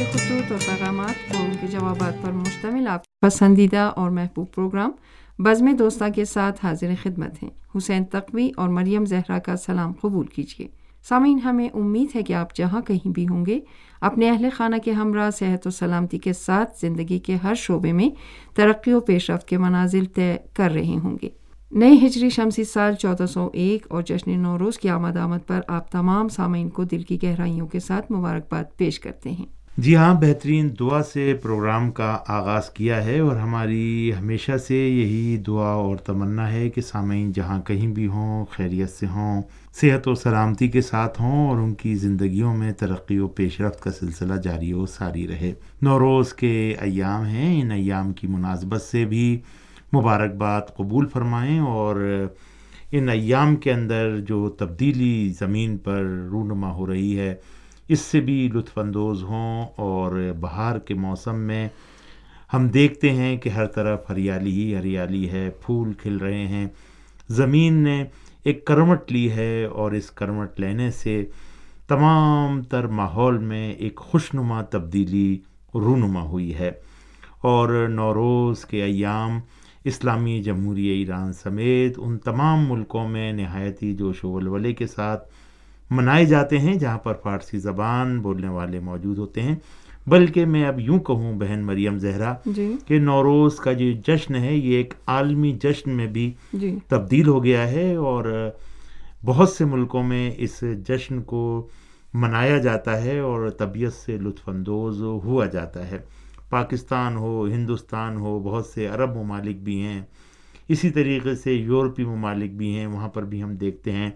کے خطوط اور پیغامات اور ان کے جوابات پر مشتمل آپ پسندیدہ اور محبوب پروگرام بزم دوستہ کے ساتھ حاضر خدمت ہیں حسین تقوی اور مریم زہرا کا سلام قبول کیجیے سامعین ہمیں امید ہے کہ آپ جہاں کہیں بھی ہوں گے اپنے اہل خانہ کے ہمراہ صحت و سلامتی کے ساتھ زندگی کے ہر شعبے میں ترقی و پیش رفت کے منازل طے کر رہے ہوں گے نئے ہجری شمسی سال چودہ سو ایک اور جشن نوروز کی آمد آمد پر آپ تمام سامعین کو دل کی گہرائیوں کے ساتھ مبارکباد پیش کرتے ہیں جی ہاں بہترین دعا سے پروگرام کا آغاز کیا ہے اور ہماری ہمیشہ سے یہی دعا اور تمنا ہے کہ سامعین جہاں کہیں بھی ہوں، خیریت سے ہوں، صحت و سلامتی کے ساتھ ہوں اور ان کی زندگیوں میں ترقی و پیش رفت کا سلسلہ جاری و ساری رہے۔ نوروز کے ایام ہیں، ان ایام کی مناسبت سے بھی مبارکباد قبول فرمائیں اور ان ایام کے اندر جو تبدیلی زمین پر رونما ہو رہی ہے اس سے بھی لطف اندوز ہوں اور بہار کے موسم میں ہم دیکھتے ہیں کہ ہر طرف ہریالی ہی ہریالی ہے، پھول کھل رہے ہیں۔ زمین نے ایک کروٹ لی ہے اور اس کروٹ لینے سے تمام تر ماحول میں ایک خوشنما تبدیلی رونما ہوئی ہے۔ اور نوروز کے ایام اسلامی جمہوریہ ایران سمیت ان تمام ملکوں میں نہایتی جوش و ولولے کے ساتھ منائے جاتے ہیں جہاں پر فارسی زبان بولنے والے موجود ہوتے ہیں۔ بلکہ میں اب یوں کہوں بہن مریم زہرا جی۔ کہ نوروز کا جو جشن ہے یہ ایک عالمی جشن میں بھی جی۔ تبدیل ہو گیا ہے اور بہت سے ملکوں میں اس جشن کو منایا جاتا ہے اور طبیعت سے لطف اندوز ہوا جاتا ہے۔ پاکستان ہو ہندوستان ہو بہت سے عرب ممالک بھی ہیں۔ اسی طریقے سے یورپی ممالک بھی ہیں وہاں پر بھی ہم دیکھتے ہیں۔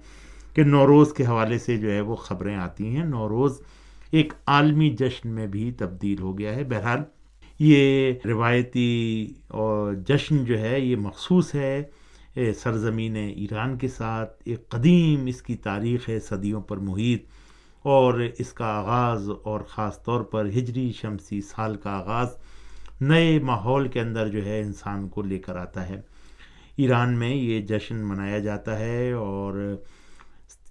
کہ نوروز کے حوالے سے جو ہے وہ خبریں آتی ہیں۔ نوروز ایک عالمی جشن میں بھی تبدیل ہو گیا ہے۔ بہرحال یہ روایتی اور جشن جو ہے یہ مخصوص ہے سرزمین ایران کے ساتھ۔ ایک قدیم اس کی تاریخ ہے صدیوں پر محیط اور اس کا آغاز اور خاص طور پر ہجری شمسی سال کا آغاز نئے ماحول کے اندر جو ہے انسان کو لے کر آتا ہے۔ ایران میں یہ جشن منایا جاتا ہے اور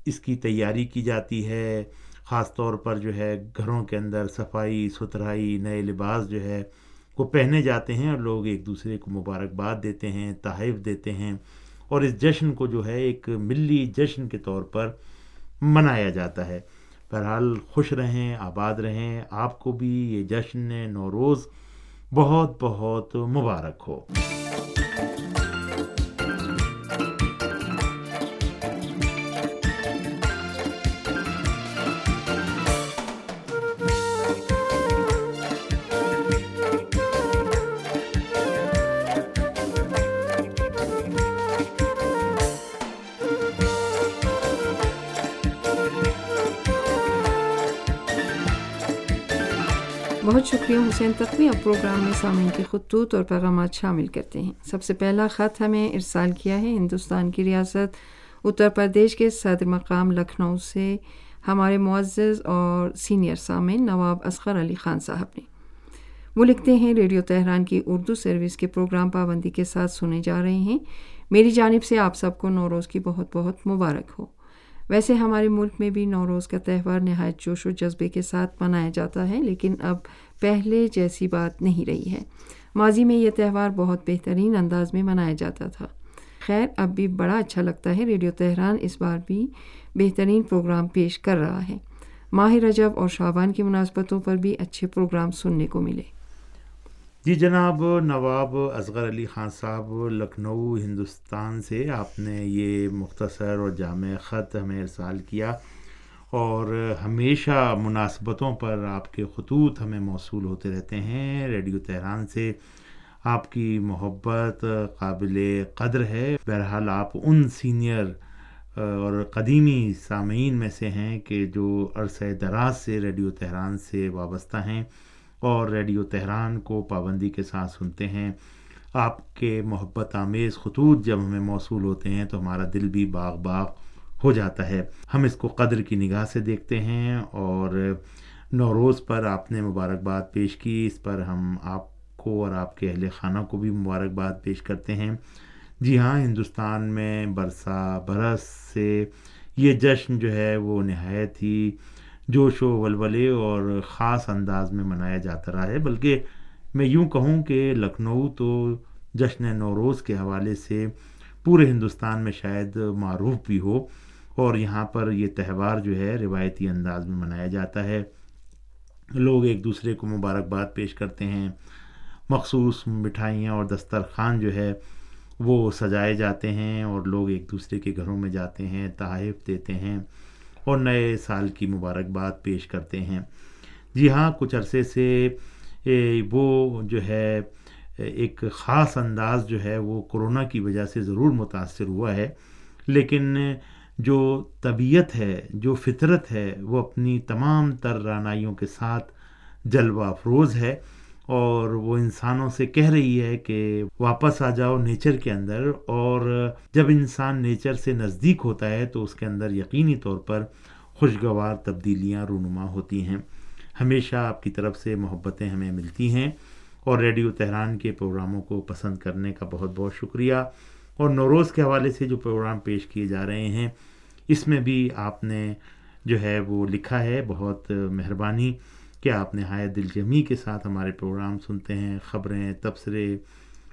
اس کی تیاری کی جاتی ہے، خاص طور پر جو ہے گھروں کے اندر صفائی، ستھرائی، نئے لباس جو ہے وہ پہنے جاتے ہیں اور لوگ ایک دوسرے کو مبارکباد دیتے ہیں، تحائف دیتے ہیں اور اس جشن کو جو ہے ایک ملی جشن کے طور پر منایا جاتا ہے۔ بہرحال خوش رہیں، آباد رہیں۔ آپ کو بھی یہ جشن نوروز بہت بہت مبارک ہو۔ شکریہ حسین تقوی اب پروگرام میں سامعین کے خطوط اور پیغامات شامل کرتے ہیں سب سے پہلا خط ہمیں ارسال کیا ہے ہندوستان کی ریاست اتر پردیش کے صدر مقام لکھنؤ سے ہمارے معزز اور سینئر سامعین نواب اصغر علی خان صاحب نے وہ لکھتے ہیں ریڈیو تہران کی اردو سروس کے پروگرام پابندی کے ساتھ سنے جا رہے ہیں میری جانب سے آپ سب کو نوروز کی بہت بہت مبارک ہو ویسے ہمارے ملک میں بھی نوروز کا تہوار نہایت جوش و جذبے کے ساتھ منایا جاتا ہے لیکن اب پہلے جیسی بات نہیں رہی ہے۔ ماضی میں یہ تہوار بہت بہترین انداز میں منایا جاتا تھا۔ خیر، اب بھی بڑا اچھا لگتا ہے۔ ریڈیو تہران اس بار بھی بہترین پروگرام پیش کر رہا ہے۔ ماہ رجب اور شابان کی مناسبتوں پر بھی اچھے پروگرام سننے کو ملے۔ جی جناب، نواب اصغر علی خان صاحب، لکھنؤ، ہندوستان سے آپ نے یہ مختصر اور جامع خط ہمیں ارسال کیا۔ اور ہمیشہ مناسبتوں پر آپ کے خطوط ہمیں موصول ہوتے رہتے ہیں۔ ریڈیو تہران سے آپ کی محبت قابل قدر ہے۔ بہرحال آپ ان سینئر اور قدیمی سامعین میں سے ہیں کہ جو عرصہ دراز سے ریڈیو تہران سے وابستہ ہیں اور ریڈیو تہران کو پابندی کے ساتھ سنتے ہیں۔ آپ کے محبت آمیز خطوط جب ہمیں موصول ہوتے ہیں تو ہمارا دل بھی باغ باغ ہو جاتا ہے۔ ہم اس کو قدر کی نگاہ سے دیکھتے ہیں اور نوروز پر آپ نے مبارکباد پیش کی۔ اس پر ہم آپ کو اور آپ کے اہل خانہ کو بھی مبارکباد پیش کرتے ہیں۔ جی ہاں ہندوستان میں برسا برس سے یہ جشن جو ہے وہ نہایت ہی جوش و ولولے اور خاص انداز میں منایا جاتا رہا ہے۔ بلکہ میں یوں کہوں کہ لکھنؤ تو جشن نوروز کے حوالے سے پورے ہندوستان میں شاید معروف بھی ہو۔ اور یہاں پر یہ تہوار جو ہے روایتی انداز میں منایا جاتا ہے۔ لوگ ایک دوسرے کو مبارکباد پیش کرتے ہیں۔ مخصوص مٹھائیاں اور دسترخوان جو ہے وہ سجائے جاتے ہیں اور لوگ ایک دوسرے کے گھروں میں جاتے ہیں، تحائف دیتے ہیں اور نئے سال کی مبارکباد پیش کرتے ہیں۔ جی ہاں کچھ عرصے سے وہ جو ہے ایک خاص انداز جو ہے وہ کرونا کی وجہ سے ضرور متاثر ہوا ہے، لیکن جو طبیعت ہے، جو فطرت ہے، وہ اپنی تمام تر رانائیوں کے ساتھ جلوہ افروز ہے اور وہ انسانوں سے کہہ رہی ہے کہ واپس آ جاؤ نیچر کے اندر اور جب انسان نیچر سے نزدیک ہوتا ہے تو اس کے اندر یقینی طور پر خوشگوار تبدیلیاں رونما ہوتی ہیں۔ ہمیشہ آپ کی طرف سے محبتیں ہمیں ملتی ہیں اور ریڈیو تہران کے پروگراموں کو پسند کرنے کا بہت بہت شکریہ۔ اور نوروز کے حوالے سے جو پروگرام پیش کیے جا رہے ہیں، اس میں بھی آپ نے جو ہے وہ لکھا ہے، بہت مہربانی کہ آپ نہایت دل جمی کے ساتھ ہمارے پروگرام سنتے ہیں، خبریں، تبصرے،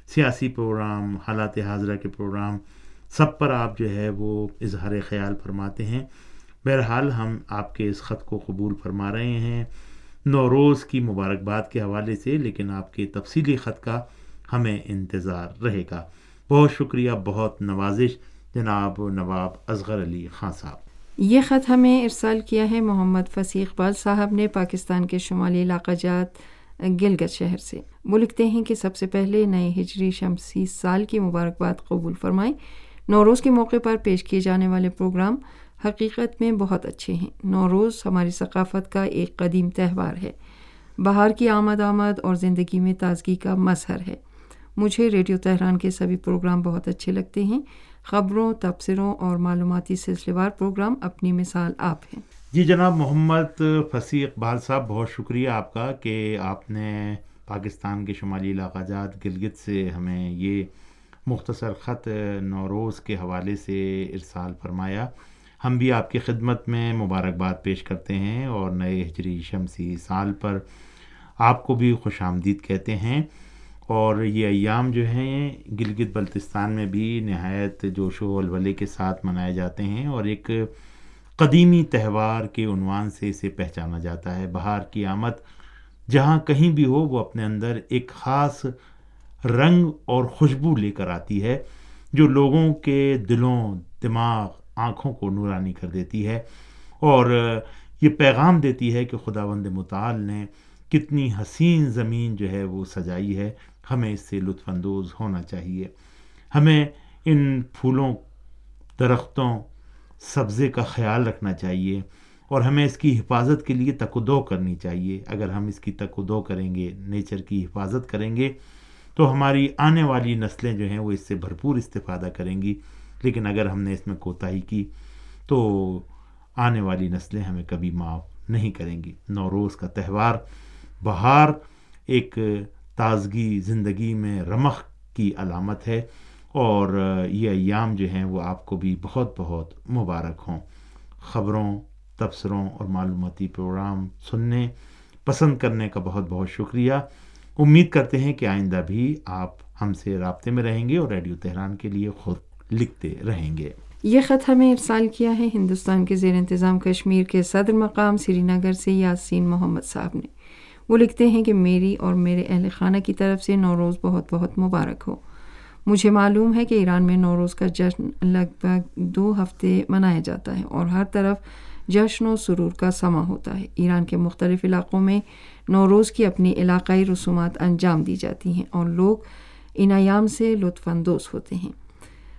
سیاسی پروگرام، حالات حاضرہ کے پروگرام، سب پر آپ جو ہے وہ اظہار خیال فرماتے ہیں۔ بہرحال ہم آپ کے اس خط کو قبول فرما رہے ہیں۔ نوروز کی مبارکباد کے حوالے سے، لیکن آپ کے تفصیلی خط کا ہمیں انتظار رہے گا۔ بہت شکریہ، بہت نوازش۔ جناب نواب اصغر علی خان صاحب۔ یہ خط ہمیں ارسال کیا ہے محمد فصیح اقبال صاحب نے پاکستان کے شمالی علاقہ جات، گلگت شہر سے۔ وہ لکھتے ہیں کہ سب سے پہلے نئے ہجری شمسی سال کی مبارکباد قبول فرمائیں۔ نوروز کے موقع پر پیش کیے جانے والے پروگرام حقیقت میں بہت اچھے ہیں۔ نوروز ہماری ثقافت کا ایک قدیم تہوار ہے۔ بہار کی آمد آمد اور زندگی میں تازگی کا مظہر ہے۔ مجھے ریڈیو تہران کے سبھی پروگرام بہت اچھے لگتے ہیں۔ خبروں، تبصروں اور معلوماتی سلسلے وار پروگرام اپنی مثال آپ ہیں۔ جی جناب، محمد فصیح اقبال صاحب، بہت شکریہ آپ کا کہ آپ نے پاکستان کے شمالی علاقہ جات گلگت سے ہمیں یہ مختصر خط نوروز کے حوالے سے ارسال فرمایا۔ ہم بھی آپ کی خدمت میں مبارکباد پیش کرتے ہیں اور نئے ہجری شمسی سال پر آپ کو بھی خوش آمدید کہتے ہیں۔ اور یہ ایام جو ہیں، گلگت بلتستان میں بھی نہایت جوش و ولولے کے ساتھ منائے جاتے ہیں اور ایک قدیمی تہوار کے عنوان سے اسے پہچانا جاتا ہے۔ بہار کی آمد جہاں کہیں بھی ہو، وہ اپنے اندر ایک خاص رنگ اور خوشبو لے کر آتی ہے، جو لوگوں کے دلوں، دماغ، آنکھوں کو نورانی کر دیتی ہے۔ اور یہ پیغام دیتی ہے کہ خدا وند مطال نے کتنی حسین زمین جو ہے وہ سجائی ہے۔ ہمیں اس سے لطف اندوز ہونا چاہیے۔ ہمیں ان پھولوں، درختوں، سبزے کا خیال رکھنا چاہیے اور ہمیں اس کی حفاظت کے لیے تک کرنی چاہیے۔ اگر ہم اس کی تک و دو کریں گے، نیچر کی حفاظت کریں گے، تو ہماری آنے والی نسلیں جو ہیں وہ اس سے بھرپور استفادہ کریں گی۔ لیکن اگر ہم نے اس میں کوتاہی کی، تو آنے والی نسلیں ہمیں کبھی معاف نہیں کریں گی۔ نوروز کا تہوار بہار ایک تازگی زندگی میں رمق کی علامت ہے اور یہ ایام جو ہیں وہ آپ کو بھی بہت بہت مبارک ہوں۔ خبروں، تبصروں اور معلوماتی پروگرام سننے، پسند کرنے کا بہت بہت شکریہ۔ امید کرتے ہیں کہ آئندہ بھی آپ ہم سے رابطے میں رہیں گے اور ریڈیو تہران کے لیے خود لکھتے رہیں گے۔ یہ خط ہمیں ارسال کیا ہے ہندوستان کے زیر انتظام کشمیر کے صدر مقام سری نگر سے یاسین محمد صاحب نے۔ وہ لکھتے ہیں کہ میری اور میرے اہل خانہ کی طرف سے نوروز بہت بہت مبارک ہو۔ مجھے معلوم ہے کہ ایران میں نوروز کا جشن لگ بھگ دو ہفتے منایا جاتا ہے اور ہر طرف جشن و سرور کا سما ہوتا ہے۔ ایران کے مختلف علاقوں میں نوروز کی اپنی علاقائی رسومات انجام دی جاتی ہیں اور لوگ ان ایام سے لطف اندوز ہوتے ہیں۔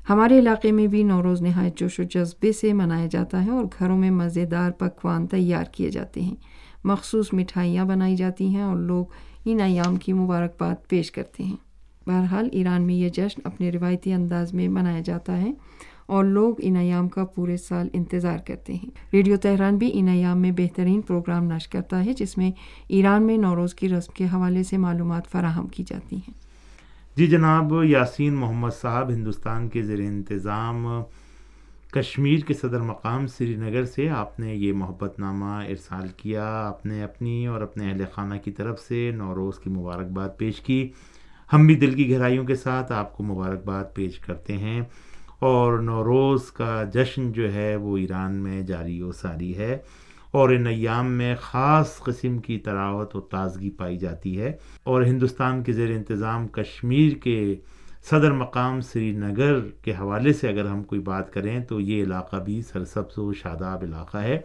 ہمارے علاقے میں بھی نوروز نہایت جوش و جذبے سے منایا جاتا ہے اور گھروں میں مزیدار پکوان تیار کیے جاتے ہیں۔ مخصوص مٹھائیاں بنائی جاتی ہیں اور لوگ ان ایام کی مبارکباد پیش کرتے ہیں۔ بہرحال، ایران میں یہ جشن اپنے روایتی انداز میں منایا جاتا ہے اور لوگ ان ایام کا پورے سال انتظار کرتے ہیں۔ ریڈیو تہران بھی ان ایام میں بہترین پروگرام نشر کرتا ہے، جس میں ایران میں نوروز کی رسم کے حوالے سے معلومات فراہم کی جاتی ہیں۔ جی جناب، یاسین محمد صاحب، ہندوستان کے زیر انتظام کشمیر کے صدر مقام سری نگر سے آپ نے یہ محبت نامہ ارسال کیا، آپ نے اپنی اور اپنے اہل خانہ کی طرف سے نوروز کی مبارکباد پیش کی۔ ہم بھی دل کی گہرائیوں کے ساتھ آپ کو مبارکباد پیش کرتے ہیں۔ اور نوروز کا جشن جو ہے وہ ایران میں جاری و ساری ہے۔ اور ان ایام میں خاص قسم کی تراوت و تازگی پائی جاتی ہے۔ اور ہندوستان کے زیر انتظام کشمیر کے صدر مقام سری نگر کے حوالے سے اگر ہم کوئی بات کریں تو یہ علاقہ بھی سرسبز و شاداب علاقہ ہے۔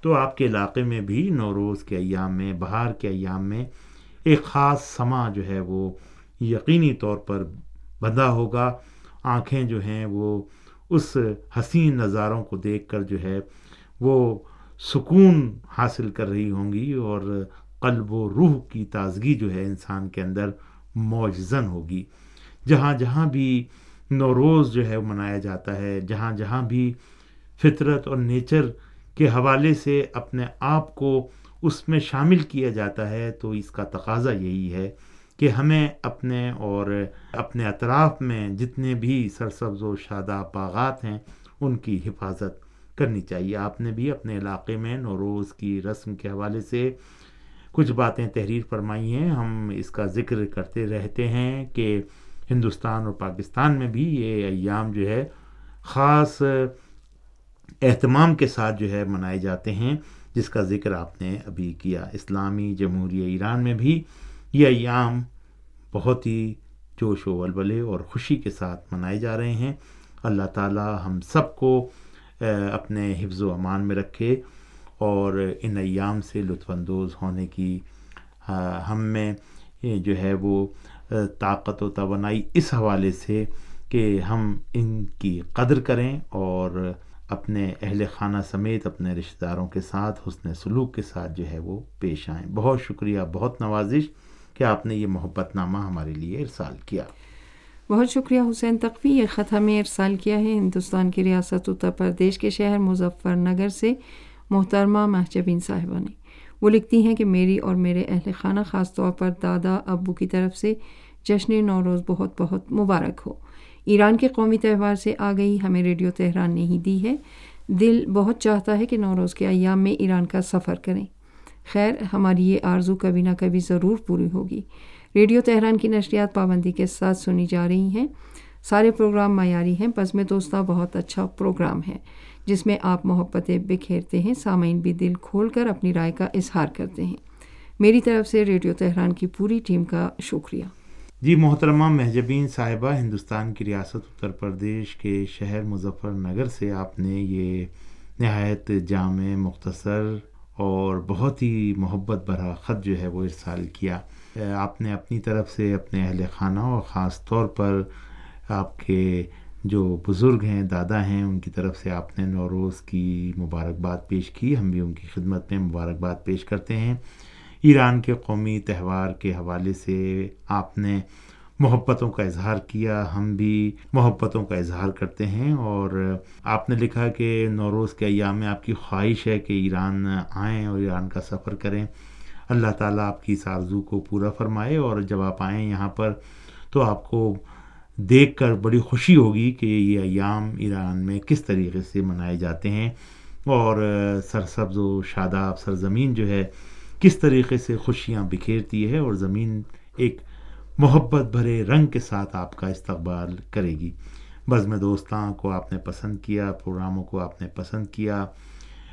تو آپ کے علاقے میں بھی نوروز کے ایام میں، بہار کے ایام میں ایک خاص سما جو ہے وہ یقینی طور پر بندھا ہوگا۔ آنکھیں جو ہیں وہ اس حسین نظاروں کو دیکھ کر جو ہے وہ سکون حاصل کر رہی ہوں گی اور قلب و روح کی تازگی جو ہے انسان کے اندر موجزن ہوگی۔ جہاں جہاں بھی نوروز جو ہے وہ منایا جاتا ہے، جہاں جہاں بھی فطرت اور نیچر کے حوالے سے اپنے آپ کو اس میں شامل کیا جاتا ہے، تو اس کا تقاضا یہی ہے کہ ہمیں اپنے اور اپنے اطراف میں جتنے بھی سرسبز و شاداب باغات ہیں، ان کی حفاظت کرنی چاہیے۔ آپ نے بھی اپنے علاقے میں نوروز کی رسم کے حوالے سے کچھ باتیں تحریر فرمائی ہیں۔ ہم اس کا ذکر کرتے رہتے ہیں کہ ہندوستان اور پاکستان میں بھی یہ ایام جو ہے خاص اہتمام کے ساتھ جو ہے منائے جاتے ہیں، جس کا ذکر آپ نے ابھی کیا۔ اسلامی جمہوریہ ایران میں بھی یہ ایام بہت ہی جوش و ولولے اور خوشی کے ساتھ منائے جا رہے ہیں۔ اللہ تعالی ہم سب کو اپنے حفظ و امان میں رکھے اور ان ایام سے لطف اندوز ہونے کی ہم میں جو ہے وہ طاقت و توانائی اس حوالے سے کہ ہم ان کی قدر کریں اور اپنے اہل خانہ سمیت اپنے رشتہ داروں کے ساتھ حسن سلوک کے ساتھ جو ہے وہ پیش آئیں۔ بہت شکریہ، بہت نوازش کہ آپ نے یہ محبت نامہ ہمارے لیے ارسال کیا۔ بہت شکریہ حسین تقوی، یہ خط ہمیں ارسال کیا ہے ہندوستان کی ریاست اتر پردیش کے شہر مظفر نگر سے، محترمہ محجبین صاحبہ نے۔ وہ لکھتی ہیں کہ میری اور میرے اہل خانہ، خاص طور پر دادا، ابو کی طرف سے جشن نوروز بہت بہت مبارک ہو۔ ایران کے قومی تہوار سے آ گئی ہمیں ریڈیو تہران نے ہی دی ہے۔ دل بہت چاہتا ہے کہ نوروز کے ایام میں ایران کا سفر کریں۔ خیر، ہماری یہ آرزو کبھی نہ کبھی ضرور پوری ہوگی۔ ریڈیو تہران کی نشریات پابندی کے ساتھ سنی جا رہی ہیں۔ سارے پروگرام معیاری ہیں۔ بس میں دوستہ بہت اچھا پروگرام ہے۔ جس میں آپ محبتیں بکھیرتے ہیں، سامعین بھی دل کھول کر اپنی رائے کا اظہار کرتے ہیں۔ میری طرف سے ریڈیو تہران کی پوری ٹیم کا شکریہ۔ جی محترمہ مہجبین صاحبہ، ہندوستان کی ریاست اتر پردیش کے شہر مظفر نگر سے آپ نے یہ نہایت جامع، مختصر اور بہت ہی محبت بھرا خط جو ہے وہ ارسال کیا۔ آپ نے اپنی طرف سے اپنے اہل خانہ اور خاص طور پر آپ کے جو بزرگ ہیں، دادا ہیں، ان کی طرف سے آپ نے نوروز کی مبارکباد پیش کی۔ ہم بھی ان کی خدمت میں مبارکباد پیش کرتے ہیں۔ ایران کے قومی تہوار کے حوالے سے آپ نے محبتوں کا اظہار کیا۔ ہم بھی محبتوں کا اظہار کرتے ہیں۔ اور آپ نے لکھا کہ نوروز کے ایام میں آپ کی خواہش ہے کہ ایران آئیں اور ایران کا سفر کریں۔ اللہ تعالیٰ آپ کی سازو کو پورا فرمائے اور جب آپ آئیں یہاں پر تو آپ کو دیکھ کر بڑی خوشی ہوگی کہ یہ ایام ایران میں کس طریقے سے منائے جاتے ہیں اور سرسبز و شاداب سرزمین جو ہے کس طریقے سے خوشیاں بکھیرتی ہے اور زمین ایک محبت بھرے رنگ کے ساتھ آپ کا استقبال کرے گی۔ بزم دوستاں کو آپ نے پسند کیا، پروگراموں کو آپ نے پسند کیا۔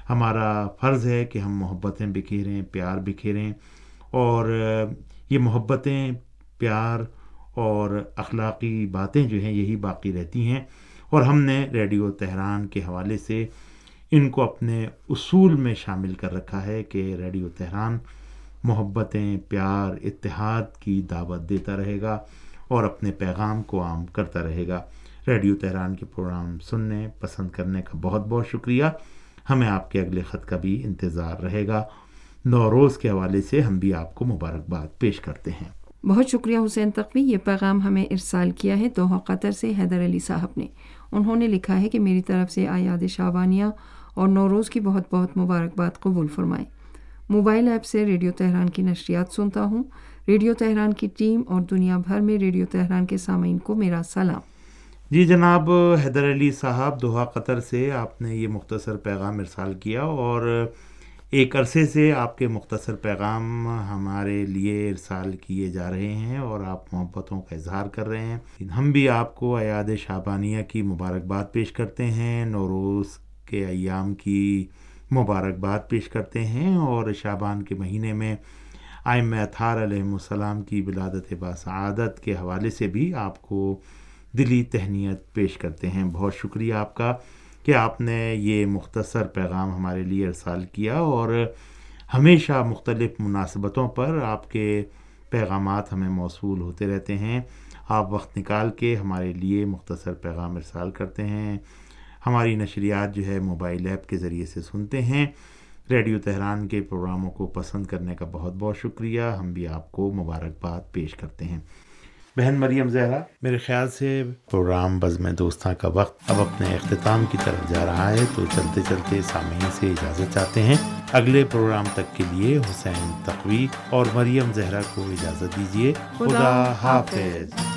ہمارا فرض ہے کہ ہم محبتیں بکھیریں، پیار بکھیریں اور یہ محبتیں، پیار اور اخلاقی باتیں جو ہیں یہی باقی رہتی ہیں۔ اور ہم نے ریڈیو تہران کے حوالے سے ان کو اپنے اصول میں شامل کر رکھا ہے کہ ریڈیو تہران محبتیں، پیار، اتحاد کی دعوت دیتا رہے گا اور اپنے پیغام کو عام کرتا رہے گا۔ ریڈیو تہران کے پروگرام سننے، پسند کرنے کا بہت بہت شکریہ۔ ہمیں آپ کے اگلے خط کا بھی انتظار رہے گا۔ نوروز کے حوالے سے ہم بھی آپ کو مبارکباد پیش کرتے ہیں۔ بہت شکریہ حسین تقوی، یہ پیغام ہمیں ارسال کیا ہے دوحہ قطر سے حیدر علی صاحب نے۔ انہوں نے لکھا ہے کہ میری طرف سے آیاد شابانیہ اور نوروز کی بہت بہت مبارکباد قبول فرمائیں۔ موبائل ایپ سے ریڈیو تہران کی نشریات سنتا ہوں۔ ریڈیو تہران کی ٹیم اور دنیا بھر میں ریڈیو تہران کے سامعین کو میرا سلام۔ جی جناب، حیدر علی صاحب، دوحہ قطر سے آپ نے یہ مختصر پیغام ارسال کیا اور ایک عرصے سے آپ کے مختصر پیغام ہمارے لیے ارسال کیے جا رہے ہیں اور آپ محبتوں کا اظہار کر رہے ہیں۔ ہم بھی آپ کو ایاد شابانیہ کی مبارکباد پیش کرتے ہیں، نوروز کے ایام کی مبارکباد پیش کرتے ہیں اور شابان کے مہینے میں آئم اطہار علیہ السلام کی ولادت باسعادت کے حوالے سے بھی آپ کو دلی تہنیت پیش کرتے ہیں۔ بہت شکریہ آپ کا۔ کہ آپ نے یہ مختصر پیغام ہمارے لیے ارسال کیا اور ہمیشہ مختلف مناسبتوں پر آپ کے پیغامات ہمیں موصول ہوتے رہتے ہیں۔ آپ وقت نکال کے ہمارے لیے مختصر پیغام ارسال کرتے ہیں۔ ہماری نشریات جو ہے موبائل ایپ کے ذریعے سے سنتے ہیں۔ ریڈیو تہران کے پروگراموں کو پسند کرنے کا بہت بہت شکریہ۔ ہم بھی آپ کو مبارکباد پیش کرتے ہیں۔ بہن مریم زہرا؟ میرے خیال سے پروگرام بزم دوستاں کا وقت اب اپنے اختتام کی طرف جا رہا ہے، تو چلتے چلتے سامعین سے اجازت چاہتے ہیں۔ اگلے پروگرام تک کے لیے حسین تقوی اور مریم زہرا کو اجازت دیجیے خدا حافظ۔